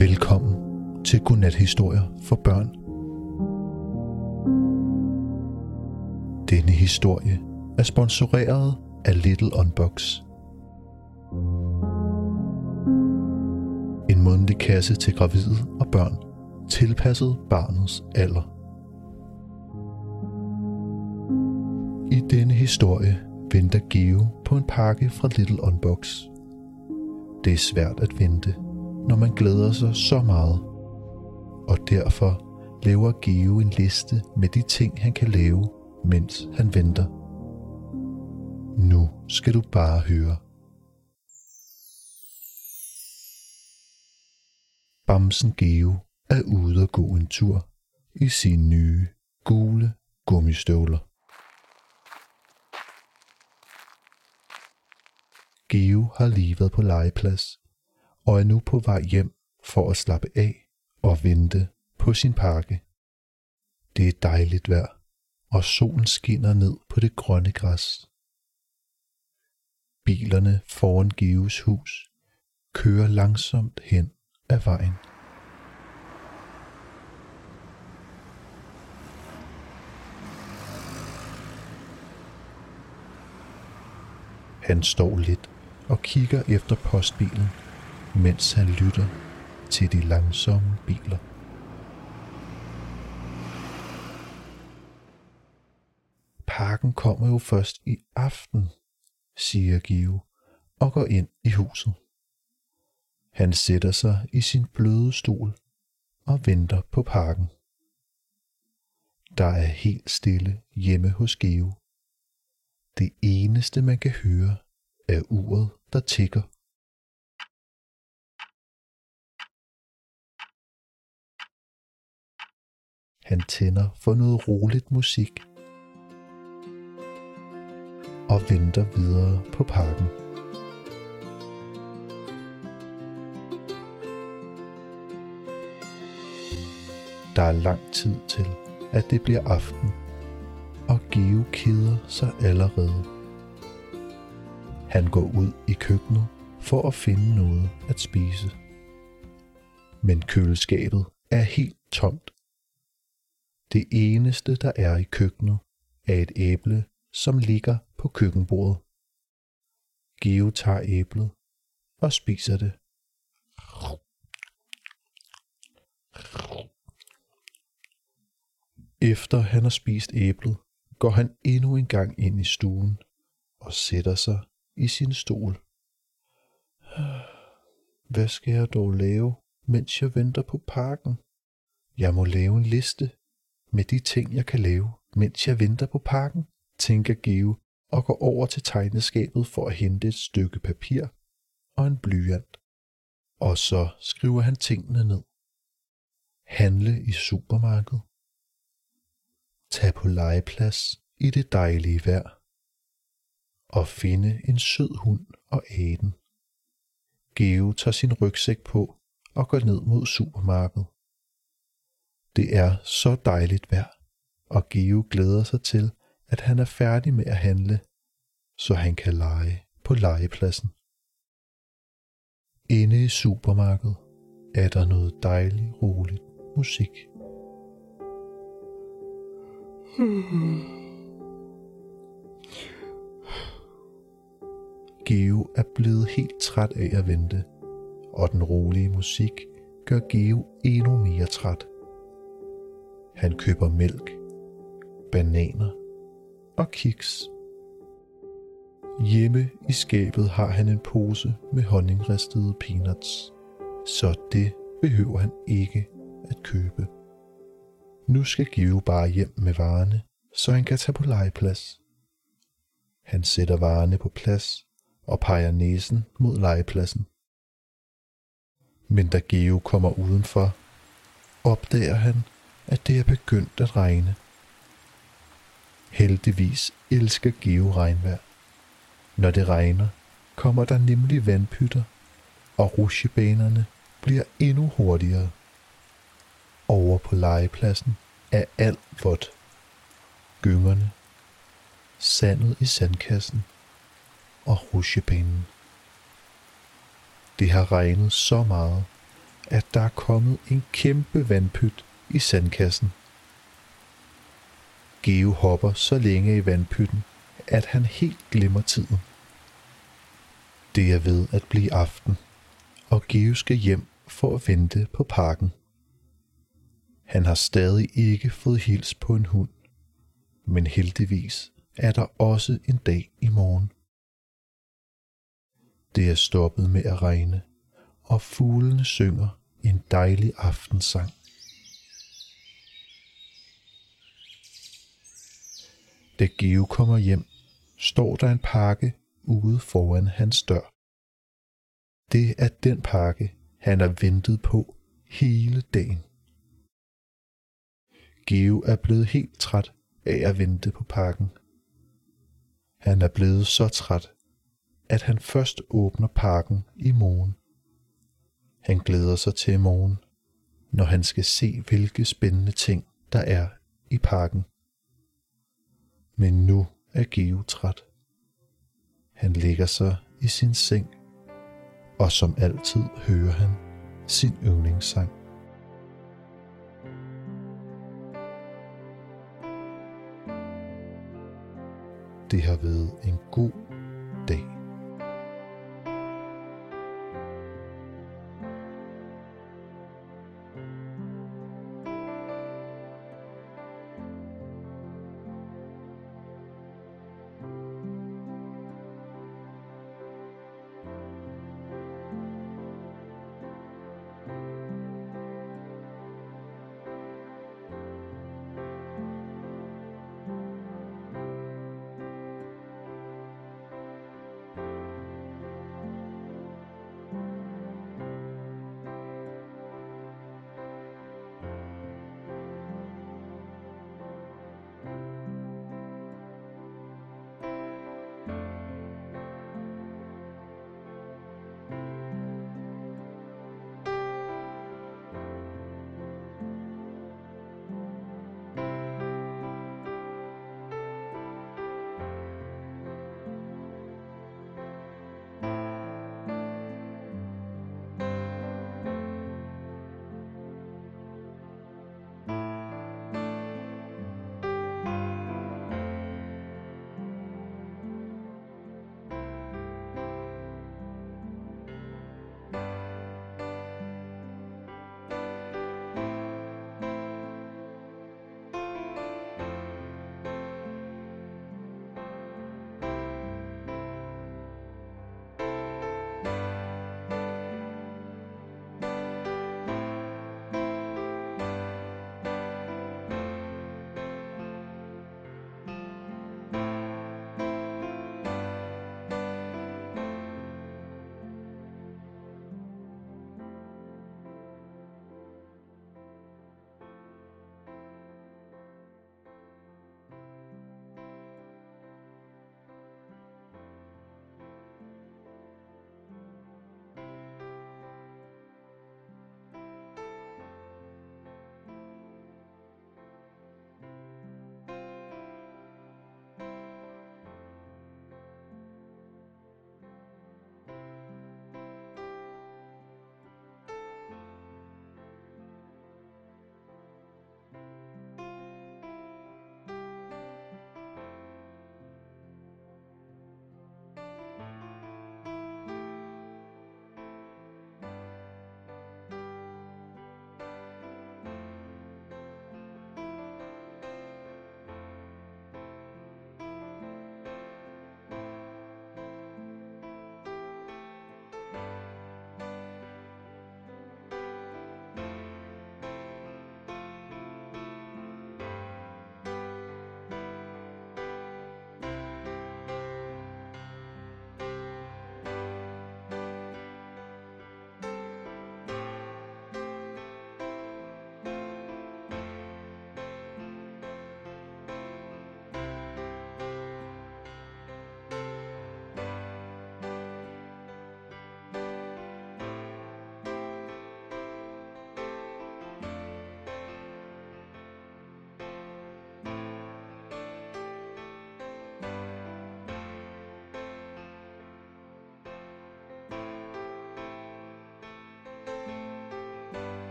Velkommen til Godnat-historier for børn. Denne historie er sponsoreret af Little Unbox. En mundtlig kasse til gravide og børn, tilpasset barnets alder. I denne historie venter Geo på en pakke fra Little Unbox. Det er svært at vente, når man glæder sig så meget. Og derfor laver Geo en liste med de ting, han kan lave, mens han venter. Nu skal du bare høre. Bamsen Geo er ude og gå en tur i sine nye gule gummistøvler. Geo har lige været på legeplads og er nu på vej hjem for at slappe af og vente på sin pakke. Det er dejligt vejr, og solen skinner ned på det grønne græs. Bilerne foran Geos hus kører langsomt hen ad vejen. Han står lidt og kigger efter postbilen, mens han lytter til de langsomme biler. Parken kommer jo først i aften, siger Give og går ind i huset. Han sætter sig i sin bløde stol og venter på parken. Der er helt stille hjemme hos Geo. Det eneste man kan høre er uret, der tigger. Han tænder for noget roligt musik og venter videre på parken. Der er lang tid til, at det bliver aften, og Geo keder sig allerede. Han går ud i køkkenet for at finde noget at spise. Men køleskabet er helt tomt. Det eneste, der er i køkkenet, er et æble, som ligger på køkkenbordet. Geo tager æblet og spiser det. Efter han har spist æblet, går han endnu en gang ind i stuen og sætter sig i sin stol. Hvad skal jeg dog lave, mens jeg venter på parken? Jeg må lave en liste med de ting, jeg kan lave, mens jeg venter på pakken, tænker Geo og går over til tegneskabet for at hente et stykke papir og en blyant. Og så skriver han tingene ned. Handle i supermarkedet. Tag på legeplads i det dejlige vejr. Og finde en sød hund og æde. Geo tager sin rygsæk på og går ned mod supermarkedet. Det er så dejligt vejr, og Geo glæder sig til, at han er færdig med at handle, så han kan lege på legepladsen. Inde i supermarkedet er der noget dejligt roligt musik. Geo er blevet helt træt af at vente, og den rolige musik gør Geo endnu mere træt. Han køber mælk, bananer og kiks. Hjemme i skabet har han en pose med honningristede peanuts, så det behøver han ikke at købe. Nu skal Give bare hjem med varerne, så han kan tage på legeplads. Han sætter varerne på plads og peger næsen mod legepladsen. Men da Geo kommer udenfor, opdager han, at det er begyndt at regne. Heldigvis elsker Geo regnvejr. Når det regner, kommer der nemlig vandpytter, og rusjebanerne bliver endnu hurtigere. Over på legepladsen er alt vådt. Gyngerne, sandet i sandkassen og rusjebanen. Det har regnet så meget, at der er kommet en kæmpe vandpyt i sandkassen. Geo hopper så længe i vandpytten, at han helt glemmer tiden. Det er ved at blive aften, og Geo skal hjem for at vente på parken. Han har stadig ikke fået hils på en hund, men heldigvis er der også en dag i morgen. Det er stoppet med at regne, og fuglene synger en dejlig aftensang. Da Geo kommer hjem, står der en pakke ude foran hans dør. Det er den pakke, han har ventet på hele dagen. Geo er blevet helt træt af at vente på pakken. Han er blevet så træt, at han først åbner pakken i morgen. Han glæder sig til i morgen, når han skal se, hvilke spændende ting der er i pakken. Men nu er Geo træt. Han ligger sig i sin seng, og som altid hører han sin yndlingssang. Det har været en god dag.